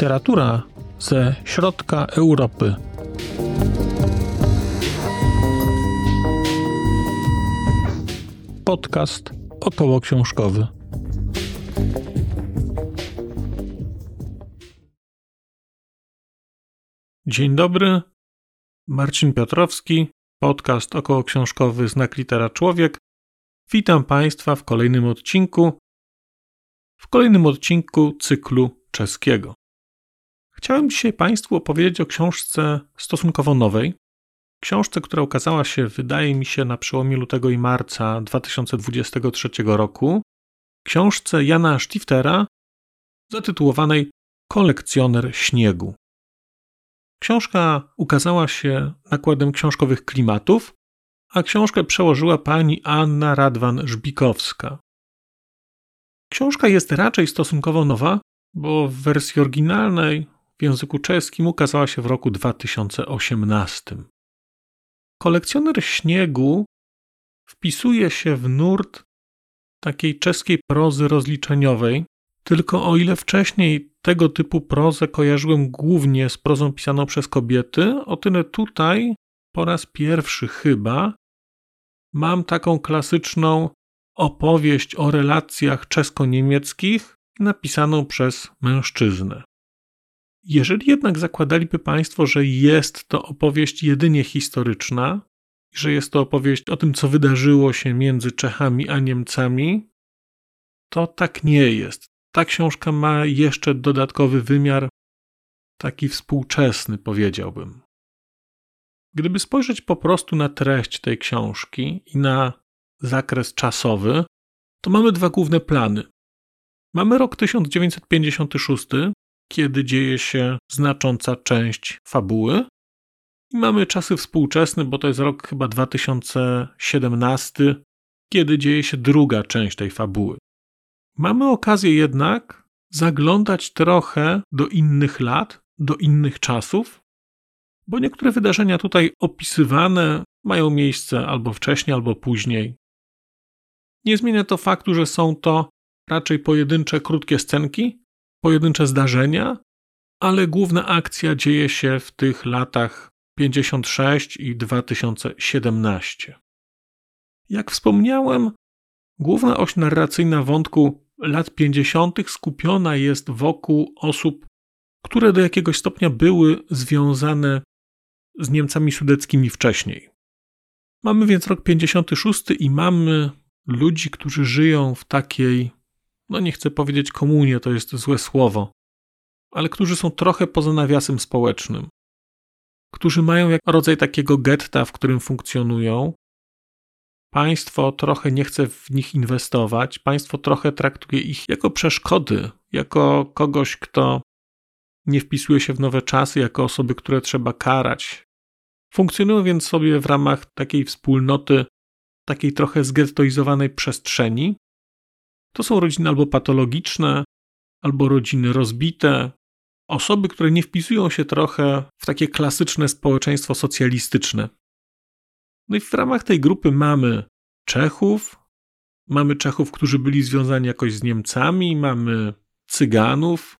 Literatura ze środka Europy. Podcast około książkowy. Dzień dobry. Marcin Piotrowski, podcast około książkowy Znak Litera Człowiek. Witam Państwa w kolejnym odcinku. W kolejnym odcinku cyklu czeskiego. Chciałem dzisiaj Państwu opowiedzieć o książce stosunkowo nowej. Książce, która ukazała się, wydaje mi się, na przełomie lutego i marca 2023 roku. Książce Jana Stiftera zatytułowanej Kolekcjoner śniegu. Książka ukazała się nakładem książkowych klimatów, a książkę przełożyła pani Anna Radwan-Żbikowska. Książka jest raczej stosunkowo nowa, bo w wersji oryginalnej w języku czeskim ukazała się w roku 2018. Kolekcjoner śniegu wpisuje się w nurt takiej czeskiej prozy rozliczeniowej, tylko o ile wcześniej tego typu prozę kojarzyłem głównie z prozą pisaną przez kobiety, o tyle tutaj po raz pierwszy chyba mam taką klasyczną opowieść o relacjach czesko-niemieckich napisaną przez mężczyznę. Jeżeli jednak zakładaliby Państwo, że jest to opowieść jedynie historyczna, że jest to opowieść o tym, co wydarzyło się między Czechami a Niemcami, to tak nie jest. Ta książka ma jeszcze dodatkowy wymiar, taki współczesny, powiedziałbym. Gdyby spojrzeć po prostu na treść tej książki i na zakres czasowy, to mamy dwa główne plany. Mamy rok 1956, kiedy dzieje się znacząca część fabuły, i mamy czasy współczesne, bo to jest rok chyba 2017, kiedy dzieje się druga część tej fabuły. Mamy okazję jednak zaglądać trochę do innych lat, do innych czasów, bo niektóre wydarzenia tutaj opisywane mają miejsce albo wcześniej, albo później. Nie zmienia to faktu, że są to raczej pojedyncze, krótkie scenki, pojedyncze zdarzenia, ale główna akcja dzieje się w tych latach 56 i 2017. Jak wspomniałem, główna oś narracyjna wątku lat 50. skupiona jest wokół osób, które do jakiegoś stopnia były związane z Niemcami sudeckimi wcześniej. Mamy więc rok 56 i mamy ludzi, którzy żyją w takiej no nie chcę powiedzieć komunie, to jest złe słowo, ale którzy są trochę poza nawiasem społecznym, którzy mają jak rodzaj takiego getta, w którym funkcjonują. Państwo trochę nie chce w nich inwestować, państwo trochę traktuje ich jako przeszkody, jako kogoś, kto nie wpisuje się w nowe czasy, jako osoby, które trzeba karać. Funkcjonują więc sobie w ramach takiej wspólnoty, takiej trochę zgettoizowanej przestrzeni, to są rodziny albo patologiczne, albo rodziny rozbite, osoby, które nie wpisują się trochę w takie klasyczne społeczeństwo socjalistyczne. No i w ramach tej grupy mamy Czechów, mamy Czechów, którzy byli związani jakoś z Niemcami, mamy Cyganów,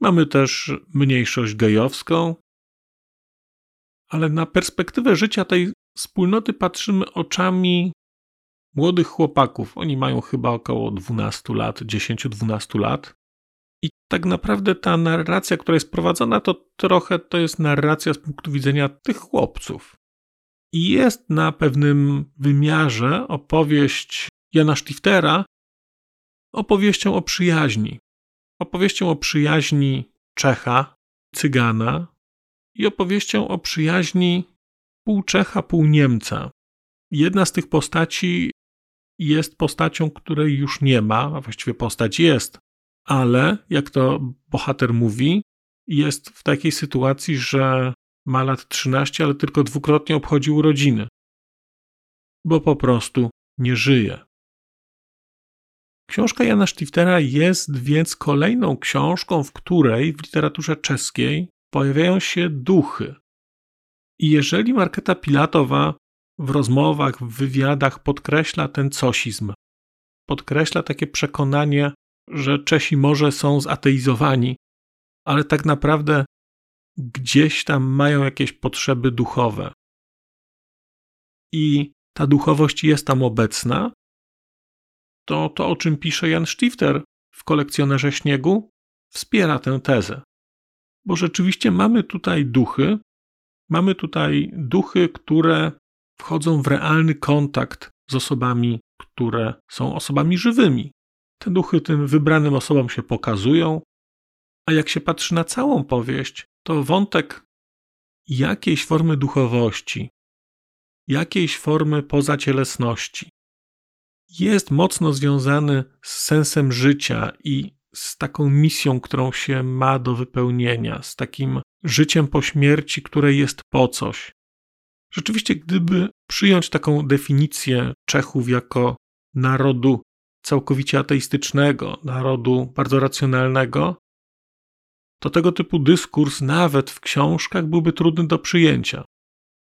mamy też mniejszość gejowską, ale na perspektywę życia tej wspólnoty patrzymy oczami młodych chłopaków. Oni mają chyba około 12 lat, 10-12 lat. I tak naprawdę ta narracja, która jest prowadzona, to trochę to jest narracja z punktu widzenia tych chłopców. I jest na pewnym wymiarze opowieść Jana Stiftera opowieścią o przyjaźni. Opowieścią o przyjaźni Czecha, Cygana i opowieścią o przyjaźni pół Czecha, pół Niemca. Jedna z tych postaci jest postacią, której już nie ma, a właściwie postać jest, ale jak to bohater mówi, jest w takiej sytuacji, że ma lat 13, ale tylko dwukrotnie obchodził urodziny, bo po prostu nie żyje. Książka Jana Stiftera jest więc kolejną książką, w której w literaturze czeskiej pojawiają się duchy. I jeżeli Marketa Pilatowa w rozmowach, w wywiadach podkreśla ten cosizm. Podkreśla takie przekonanie, że Czesi może są zateizowani, ale tak naprawdę gdzieś tam mają jakieś potrzeby duchowe. I ta duchowość jest tam obecna, to to, o czym pisze Jan Stifter w kolekcjonerze śniegu, wspiera tę tezę. Bo rzeczywiście mamy tutaj duchy, mamy tutaj duchy, które wchodzą w realny kontakt z osobami, które są osobami żywymi. Te duchy tym wybranym osobom się pokazują, a jak się patrzy na całą powieść, to wątek jakiejś formy duchowości, jakiejś formy pozacielesności jest mocno związany z sensem życia i z taką misją, którą się ma do wypełnienia, z takim życiem po śmierci, które jest po coś. Rzeczywiście, gdyby przyjąć taką definicję Czechów jako narodu całkowicie ateistycznego, narodu bardzo racjonalnego, to tego typu dyskurs nawet w książkach byłby trudny do przyjęcia.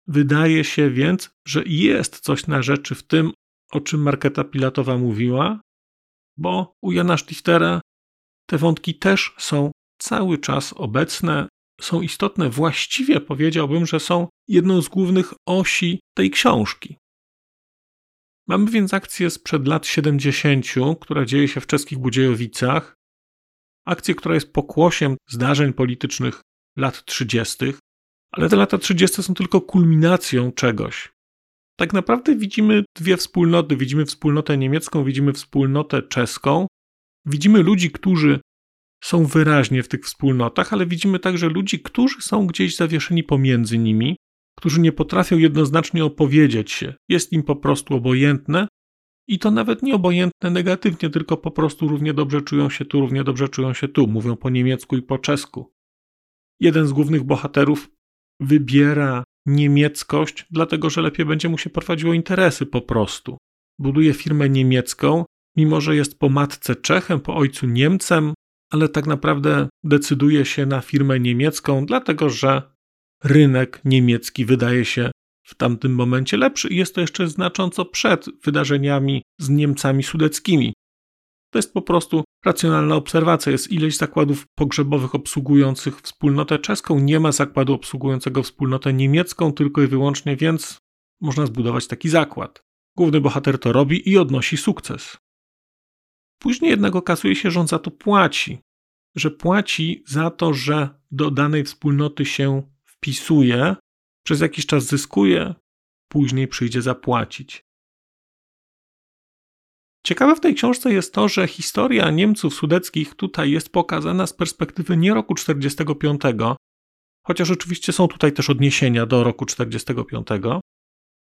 Wydaje się więc, że jest coś na rzeczy w tym, o czym Marketa Pilatowa mówiła, bo u Jana Stiftera te wątki też są cały czas obecne, są istotne. Właściwie powiedziałbym, że są jedną z głównych osi tej książki. Mamy więc akcję sprzed lat 70., która dzieje się w czeskich Budziejowicach. Akcję, która jest pokłosiem zdarzeń politycznych lat 30., ale te lata 30. są tylko kulminacją czegoś. Tak naprawdę widzimy dwie wspólnoty. Widzimy wspólnotę niemiecką, widzimy wspólnotę czeską. Widzimy ludzi, którzy są wyraźnie w tych wspólnotach, ale widzimy także ludzi, którzy są gdzieś zawieszeni pomiędzy nimi, którzy nie potrafią jednoznacznie opowiedzieć się. Jest im po prostu obojętne i to nawet nie obojętne negatywnie, tylko po prostu równie dobrze czują się tu, równie dobrze czują się tu. Mówią po niemiecku i po czesku. Jeden z głównych bohaterów wybiera niemieckość, dlatego że lepiej będzie mu się prowadziło interesy po prostu. Buduje firmę niemiecką, mimo że jest po matce Czechem, po ojcu Niemcem, ale tak naprawdę decyduje się na firmę niemiecką, dlatego że rynek niemiecki wydaje się w tamtym momencie lepszy i jest to jeszcze znacząco przed wydarzeniami z Niemcami sudeckimi. To jest po prostu racjonalna obserwacja. Jest ileś zakładów pogrzebowych obsługujących wspólnotę czeską, nie ma zakładu obsługującego wspólnotę niemiecką, tylko i wyłącznie, więc można zbudować taki zakład. Główny bohater to robi i odnosi sukces. Później jednak okazuje się, że on za to płaci. Że płaci za to, że do danej wspólnoty się wpisuje, przez jakiś czas zyskuje, później przyjdzie zapłacić. Ciekawe w tej książce jest to, że historia Niemców sudeckich tutaj jest pokazana z perspektywy nie roku 45, chociaż oczywiście są tutaj też odniesienia do roku 45,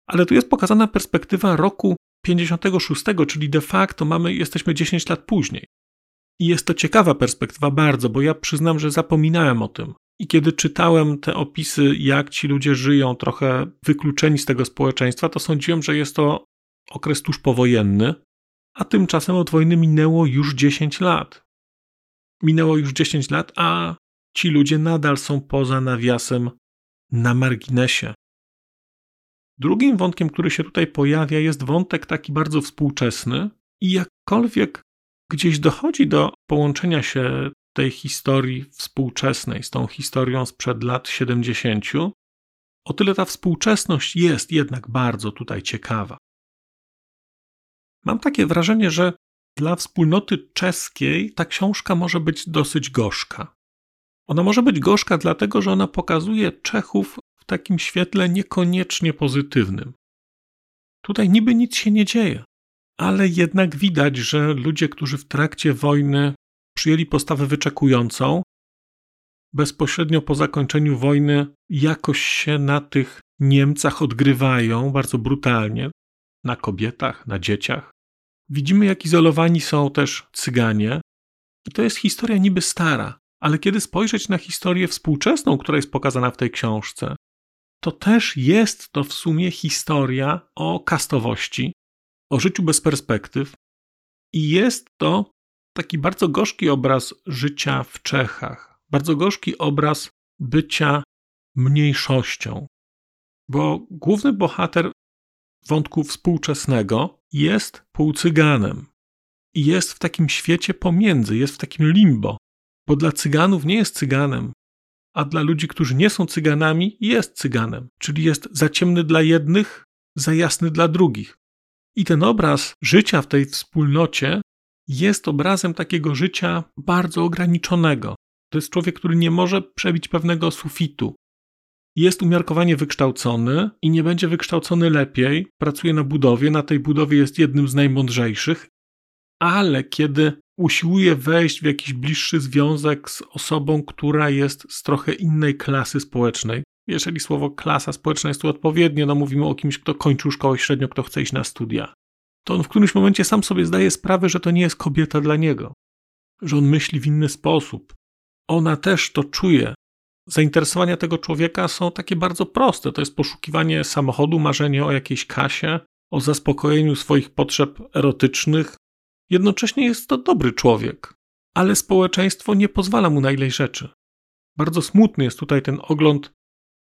ale tu jest pokazana perspektywa roku 56, czyli de facto mamy, jesteśmy 10 lat później. I jest to ciekawa perspektywa bardzo, bo ja przyznam, że zapominałem o tym. I kiedy czytałem te opisy, jak ci ludzie żyją, trochę wykluczeni z tego społeczeństwa, to sądziłem, że jest to okres tuż powojenny, a tymczasem od wojny minęło już 10 lat. Minęło już 10 lat, a ci ludzie nadal są poza nawiasem na marginesie. Drugim wątkiem, który się tutaj pojawia, jest wątek taki bardzo współczesny i jakkolwiek gdzieś dochodzi do połączenia się tej historii współczesnej z tą historią sprzed lat 70, o tyle ta współczesność jest jednak bardzo tutaj ciekawa. Mam takie wrażenie, że dla wspólnoty czeskiej ta książka może być dosyć gorzka. Ona może być gorzka, dlatego że ona pokazuje Czechów w takim świetle niekoniecznie pozytywnym. Tutaj niby nic się nie dzieje, ale jednak widać, że ludzie, którzy w trakcie wojny przyjęli postawę wyczekującą, bezpośrednio po zakończeniu wojny jakoś się na tych Niemcach odgrywają bardzo brutalnie na kobietach, na dzieciach. Widzimy, jak izolowani są też Cyganie. I to jest historia niby stara, ale kiedy spojrzeć na historię współczesną, która jest pokazana w tej książce, to też jest to w sumie historia o kastowości, o życiu bez perspektyw i jest to taki bardzo gorzki obraz życia w Czechach, bardzo gorzki obraz bycia mniejszością, bo główny bohater wątku współczesnego jest półcyganem i jest w takim świecie pomiędzy, jest w takim limbo Bo dla cyganów nie jest cyganem, a dla ludzi, którzy nie są cyganami, jest cyganem, czyli jest za ciemny dla jednych, za jasny dla drugich. I ten obraz życia w tej wspólnocie jest obrazem takiego życia bardzo ograniczonego. To jest człowiek, który nie może przebić pewnego sufitu. Jest umiarkowanie wykształcony i nie będzie wykształcony lepiej, pracuje na budowie, na tej budowie jest jednym z najmądrzejszych, ale kiedy usiłuje wejść w jakiś bliższy związek z osobą, która jest z trochę innej klasy społecznej, jeżeli słowo klasa społeczna jest tu odpowiednie, no mówimy o kimś, kto kończył szkołę średnią, kto chce iść na studia, to on w którymś momencie sam sobie zdaje sprawę, że to nie jest kobieta dla niego, że on myśli w inny sposób. Ona też to czuje. Zainteresowania tego człowieka są takie bardzo proste. To jest poszukiwanie samochodu, marzenie o jakiejś kasie, o zaspokojeniu swoich potrzeb erotycznych. Jednocześnie jest to dobry człowiek, ale społeczeństwo nie pozwala mu na ileś rzeczy. Bardzo smutny jest tutaj ten ogląd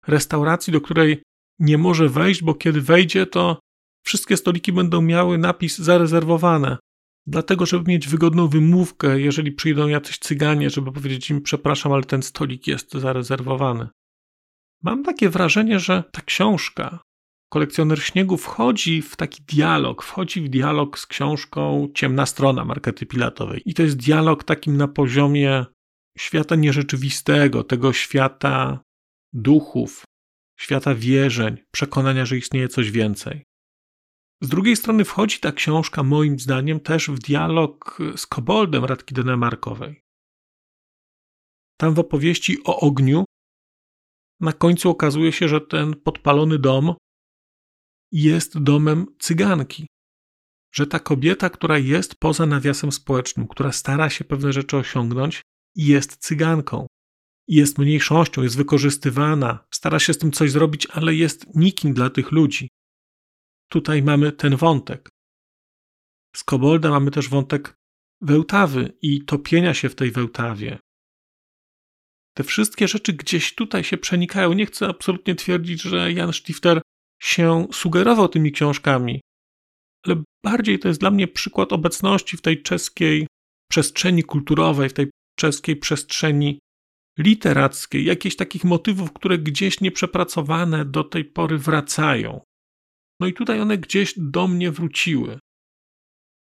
restauracji, do której nie może wejść, bo kiedy wejdzie, to wszystkie stoliki będą miały napis zarezerwowane. Dlatego, żeby mieć wygodną wymówkę, jeżeli przyjdą jacyś cyganie, żeby powiedzieć im: Przepraszam, ale ten stolik jest zarezerwowany. Mam takie wrażenie, że ta książka, kolekcjoner śniegu, wchodzi w taki dialog, wchodzi w dialog z książką Ciemna strona Markety Pilatowej. I to jest dialog takim na poziomie świata nierzeczywistego, tego świata duchów, świata wierzeń, przekonania, że istnieje coś więcej. Z drugiej strony wchodzi ta książka, moim zdaniem, też w dialog z koboldem Radki Denemarkowej. Tam w opowieści o ogniu na końcu okazuje się, że ten podpalony dom jest domem cyganki. Że ta kobieta, która jest poza nawiasem społecznym, która stara się pewne rzeczy osiągnąć, jest cyganką jest mniejszością, jest wykorzystywana, stara się z tym coś zrobić, ale jest nikim dla tych ludzi. Tutaj mamy ten wątek. Z Kobolda mamy też wątek wełtawy i topienia się w tej wełtawie. Te wszystkie rzeczy gdzieś tutaj się przenikają. Nie chcę absolutnie twierdzić, że Jan Stifter się sugerował tymi książkami, ale bardziej to jest dla mnie przykład obecności w tej czeskiej przestrzeni kulturowej, w tej czeskiej przestrzeni literackiej, jakichś takich motywów, które gdzieś nieprzepracowane do tej pory wracają. No i tutaj one gdzieś do mnie wróciły.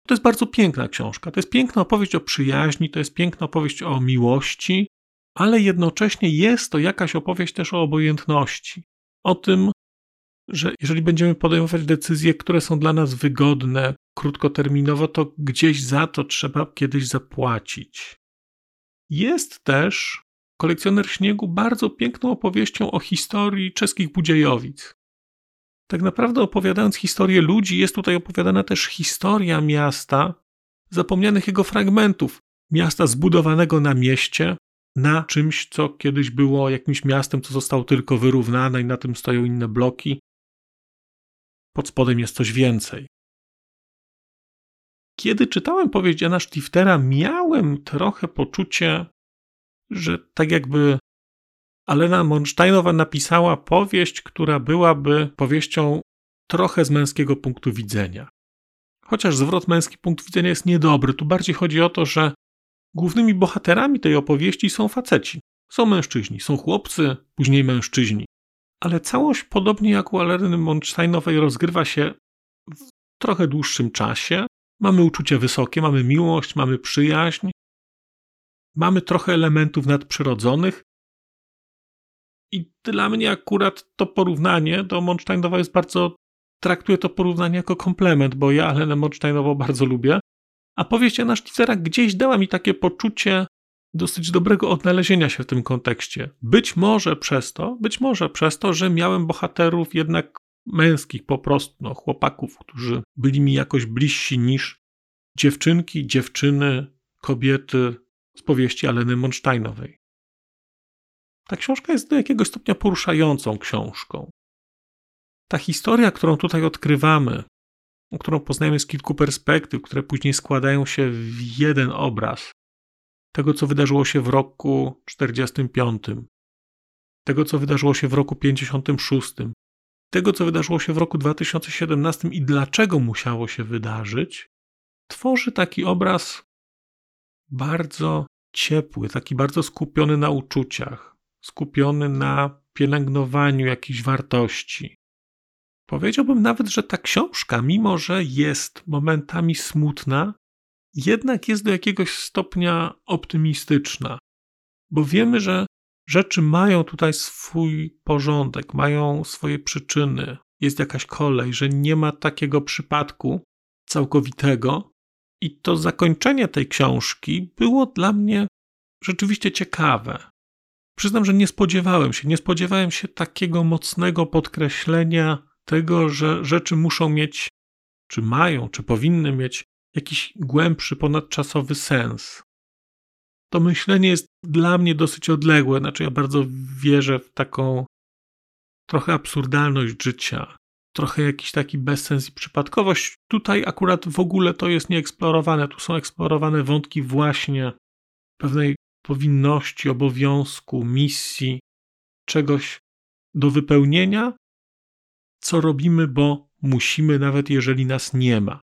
To jest bardzo piękna książka. To jest piękna opowieść o przyjaźni, to jest piękna opowieść o miłości, ale jednocześnie jest to jakaś opowieść też o obojętności. O tym, że jeżeli będziemy podejmować decyzje, które są dla nas wygodne krótkoterminowo, to gdzieś za to trzeba kiedyś zapłacić. Jest też kolekcjoner śniegu bardzo piękną opowieścią o historii czeskich Budziejowic. Tak naprawdę opowiadając historię ludzi, jest tutaj opowiadana też historia miasta, zapomnianych jego fragmentów. Miasta zbudowanego na mieście, na czymś, co kiedyś było jakimś miastem, co zostało tylko wyrównane i na tym stoją inne bloki. Pod spodem jest coś więcej. Kiedy czytałem powieść Jana Stiftera, miałem trochę poczucie że tak jakby Alena Monsteinowa napisała powieść, która byłaby powieścią trochę z męskiego punktu widzenia. Chociaż zwrot męski punkt widzenia jest niedobry, tu bardziej chodzi o to, że głównymi bohaterami tej opowieści są faceci. Są mężczyźni, są chłopcy, później mężczyźni. Ale całość, podobnie jak u Aleny Monsteinowej, rozgrywa się w trochę dłuższym czasie. Mamy uczucie wysokie, mamy miłość, mamy przyjaźń, mamy trochę elementów nadprzyrodzonych. I dla mnie akurat to porównanie do Monsteinowa jest bardzo. Traktuję to porównanie jako komplement, bo ja Alenę Monsteinową bardzo lubię. A powieść Jana Szticera gdzieś dała mi takie poczucie dosyć dobrego odnalezienia się w tym kontekście. Być może przez to, być może przez to, że miałem bohaterów jednak męskich po prostu, no, chłopaków, którzy byli mi jakoś bliżsi niż dziewczynki, dziewczyny, kobiety, z powieści Aleny Monsteinowej. Ta książka jest do jakiegoś stopnia poruszającą książką. Ta historia, którą tutaj odkrywamy, którą poznajemy z kilku perspektyw, które później składają się w jeden obraz tego, co wydarzyło się w roku 45, tego, co wydarzyło się w roku 56, tego, co wydarzyło się w roku 2017 i dlaczego musiało się wydarzyć, tworzy taki obraz bardzo ciepły, taki bardzo skupiony na uczuciach, skupiony na pielęgnowaniu jakichś wartości. Powiedziałbym nawet, że ta książka, mimo że jest momentami smutna, jednak jest do jakiegoś stopnia optymistyczna, bo wiemy, że rzeczy mają tutaj swój porządek, mają swoje przyczyny, jest jakaś kolej, że nie ma takiego przypadku całkowitego. I to zakończenie tej książki było dla mnie rzeczywiście ciekawe. Przyznam, że nie spodziewałem się, nie spodziewałem się takiego mocnego podkreślenia tego, że rzeczy muszą mieć, czy mają, czy powinny mieć jakiś głębszy, ponadczasowy sens. To myślenie jest dla mnie dosyć odległe, znaczy ja bardzo wierzę w taką trochę absurdalność życia, trochę jakiś taki bezsens i przypadkowość. Tutaj akurat w ogóle to jest nieeksplorowane. Tu są eksplorowane wątki właśnie pewnej powinności, obowiązku, misji, czegoś do wypełnienia, co robimy, bo musimy, nawet jeżeli nas nie ma.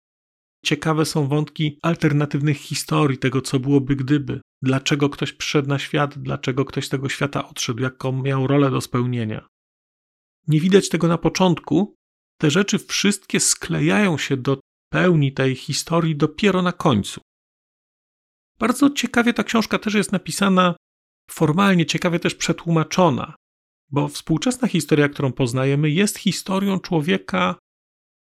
Ciekawe są wątki alternatywnych historii, tego co byłoby gdyby. Dlaczego ktoś przyszedł na świat, dlaczego ktoś z tego świata odszedł, jaką miał rolę do spełnienia. Nie widać tego na początku. Te rzeczy wszystkie sklejają się do pełni tej historii dopiero na końcu. Bardzo ciekawie ta książka też jest napisana, formalnie ciekawie też przetłumaczona, bo współczesna historia, którą poznajemy, jest historią człowieka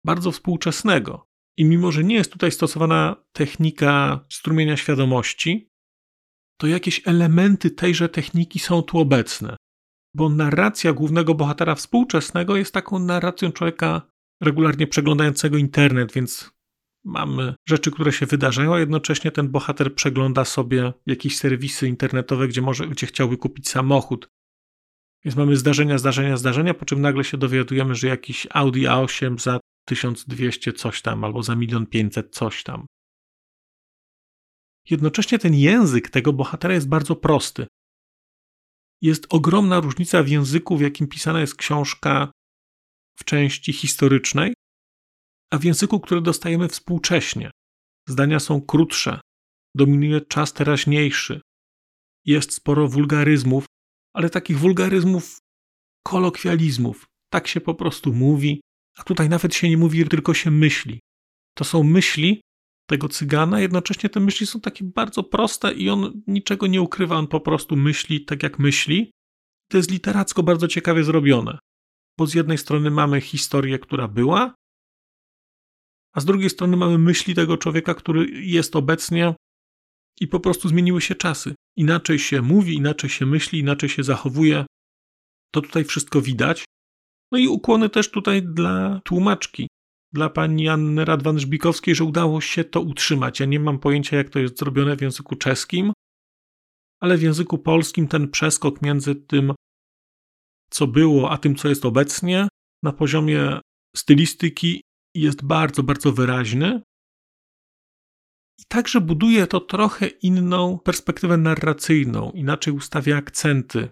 bardzo współczesnego. I mimo, że nie jest tutaj stosowana technika strumienia świadomości, to jakieś elementy tejże techniki są tu obecne. Bo narracja głównego bohatera współczesnego jest taką narracją człowieka regularnie przeglądającego internet, więc mamy rzeczy, które się wydarzają, a jednocześnie ten bohater przegląda sobie jakieś serwisy internetowe, gdzie, może, gdzie chciałby kupić samochód. Więc mamy zdarzenia, zdarzenia, zdarzenia, po czym nagle się dowiadujemy, że jakiś Audi A8 za 1200 coś tam albo za 1 500 coś tam. Jednocześnie ten język tego bohatera jest bardzo prosty. Jest ogromna różnica w języku, w jakim pisana jest książka w części historycznej, a w języku, który dostajemy współcześnie. Zdania są krótsze, dominuje czas teraźniejszy. Jest sporo wulgaryzmów, ale takich wulgaryzmów, kolokwializmów. Tak się po prostu mówi, a tutaj nawet się nie mówi, tylko się myśli. To są myśli tego cygana, jednocześnie te myśli są takie bardzo proste i on niczego nie ukrywa, on po prostu myśli tak jak myśli. To jest literacko bardzo ciekawie zrobione, bo z jednej strony mamy historię, która była, a z drugiej strony mamy myśli tego człowieka, który jest obecnie i po prostu zmieniły się czasy. Inaczej się mówi, inaczej się myśli, inaczej się zachowuje. To tutaj wszystko widać. No i ukłony też tutaj dla tłumaczki, dla pani Anny Radwan-Żbikowskiej, że udało się to utrzymać. Ja nie mam pojęcia, jak to jest zrobione w języku czeskim, ale w języku polskim ten przeskok między tym, co było, a tym, co jest obecnie, na poziomie stylistyki jest bardzo, bardzo wyraźny. I także buduje to trochę inną perspektywę narracyjną, inaczej ustawia akcenty.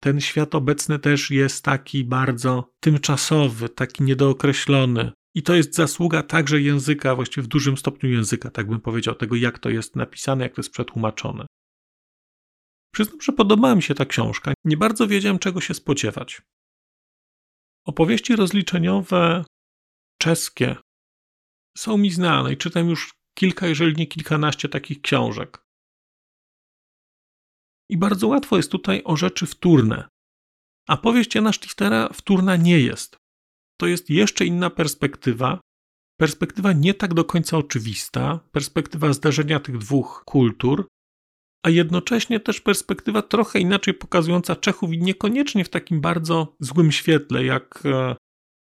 Ten świat obecny też jest taki bardzo tymczasowy, taki niedookreślony. I to jest zasługa także języka, właściwie w dużym stopniu języka, tak bym powiedział, tego jak to jest napisane, jak to jest przetłumaczone. Przyznam, że podobała mi się ta książka. Nie bardzo wiedziałem, czego się spodziewać. Opowieści rozliczeniowe czeskie są mi znane i czytam już kilka, jeżeli nie kilkanaście takich książek. I bardzo łatwo jest tutaj o rzeczy wtórne. A powieść Jana Stiftera wtórna nie jest. To jest jeszcze inna perspektywa, perspektywa nie tak do końca oczywista, perspektywa zdarzenia tych dwóch kultur, a jednocześnie też perspektywa trochę inaczej pokazująca Czechów i niekoniecznie w takim bardzo złym świetle, jak e,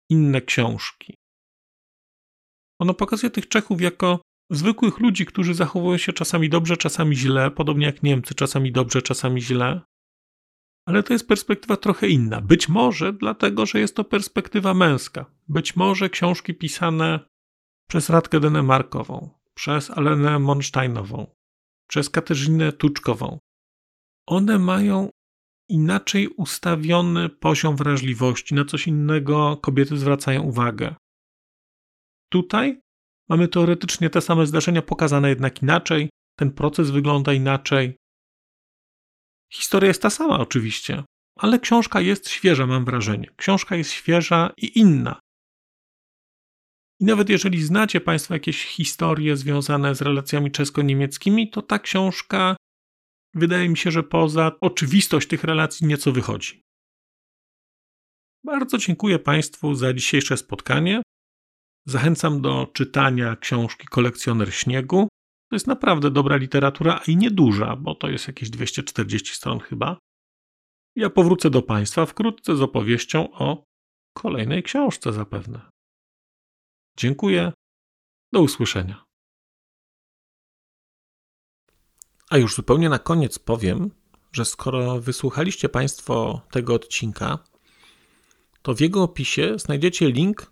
inne książki. Ono pokazuje tych Czechów jako zwykłych ludzi, którzy zachowują się czasami dobrze, czasami źle, podobnie jak Niemcy, czasami dobrze, czasami źle. Ale to jest perspektywa trochę inna. Być może dlatego, że jest to perspektywa męska. Być może książki pisane przez Radkę Denemarkową, przez Alenę Monsteinową, przez Katarzynę Tuczkową. One mają inaczej ustawiony poziom wrażliwości, na coś innego kobiety zwracają uwagę. Tutaj mamy teoretycznie te same zdarzenia pokazane jednak inaczej, ten proces wygląda inaczej. Historia jest ta sama, oczywiście, ale książka jest świeża, mam wrażenie. Książka jest świeża i inna. I nawet jeżeli znacie Państwo jakieś historie związane z relacjami czesko-niemieckimi, to ta książka wydaje mi się, że poza oczywistość tych relacji nieco wychodzi. Bardzo dziękuję Państwu za dzisiejsze spotkanie. Zachęcam do czytania książki Kolekcjoner Śniegu. To jest naprawdę dobra literatura, i nieduża, bo to jest jakieś 240 stron chyba. Ja powrócę do Państwa wkrótce z opowieścią o kolejnej książce zapewne. Dziękuję. Do usłyszenia. A już zupełnie na koniec powiem, że skoro wysłuchaliście Państwo tego odcinka, to w jego opisie znajdziecie link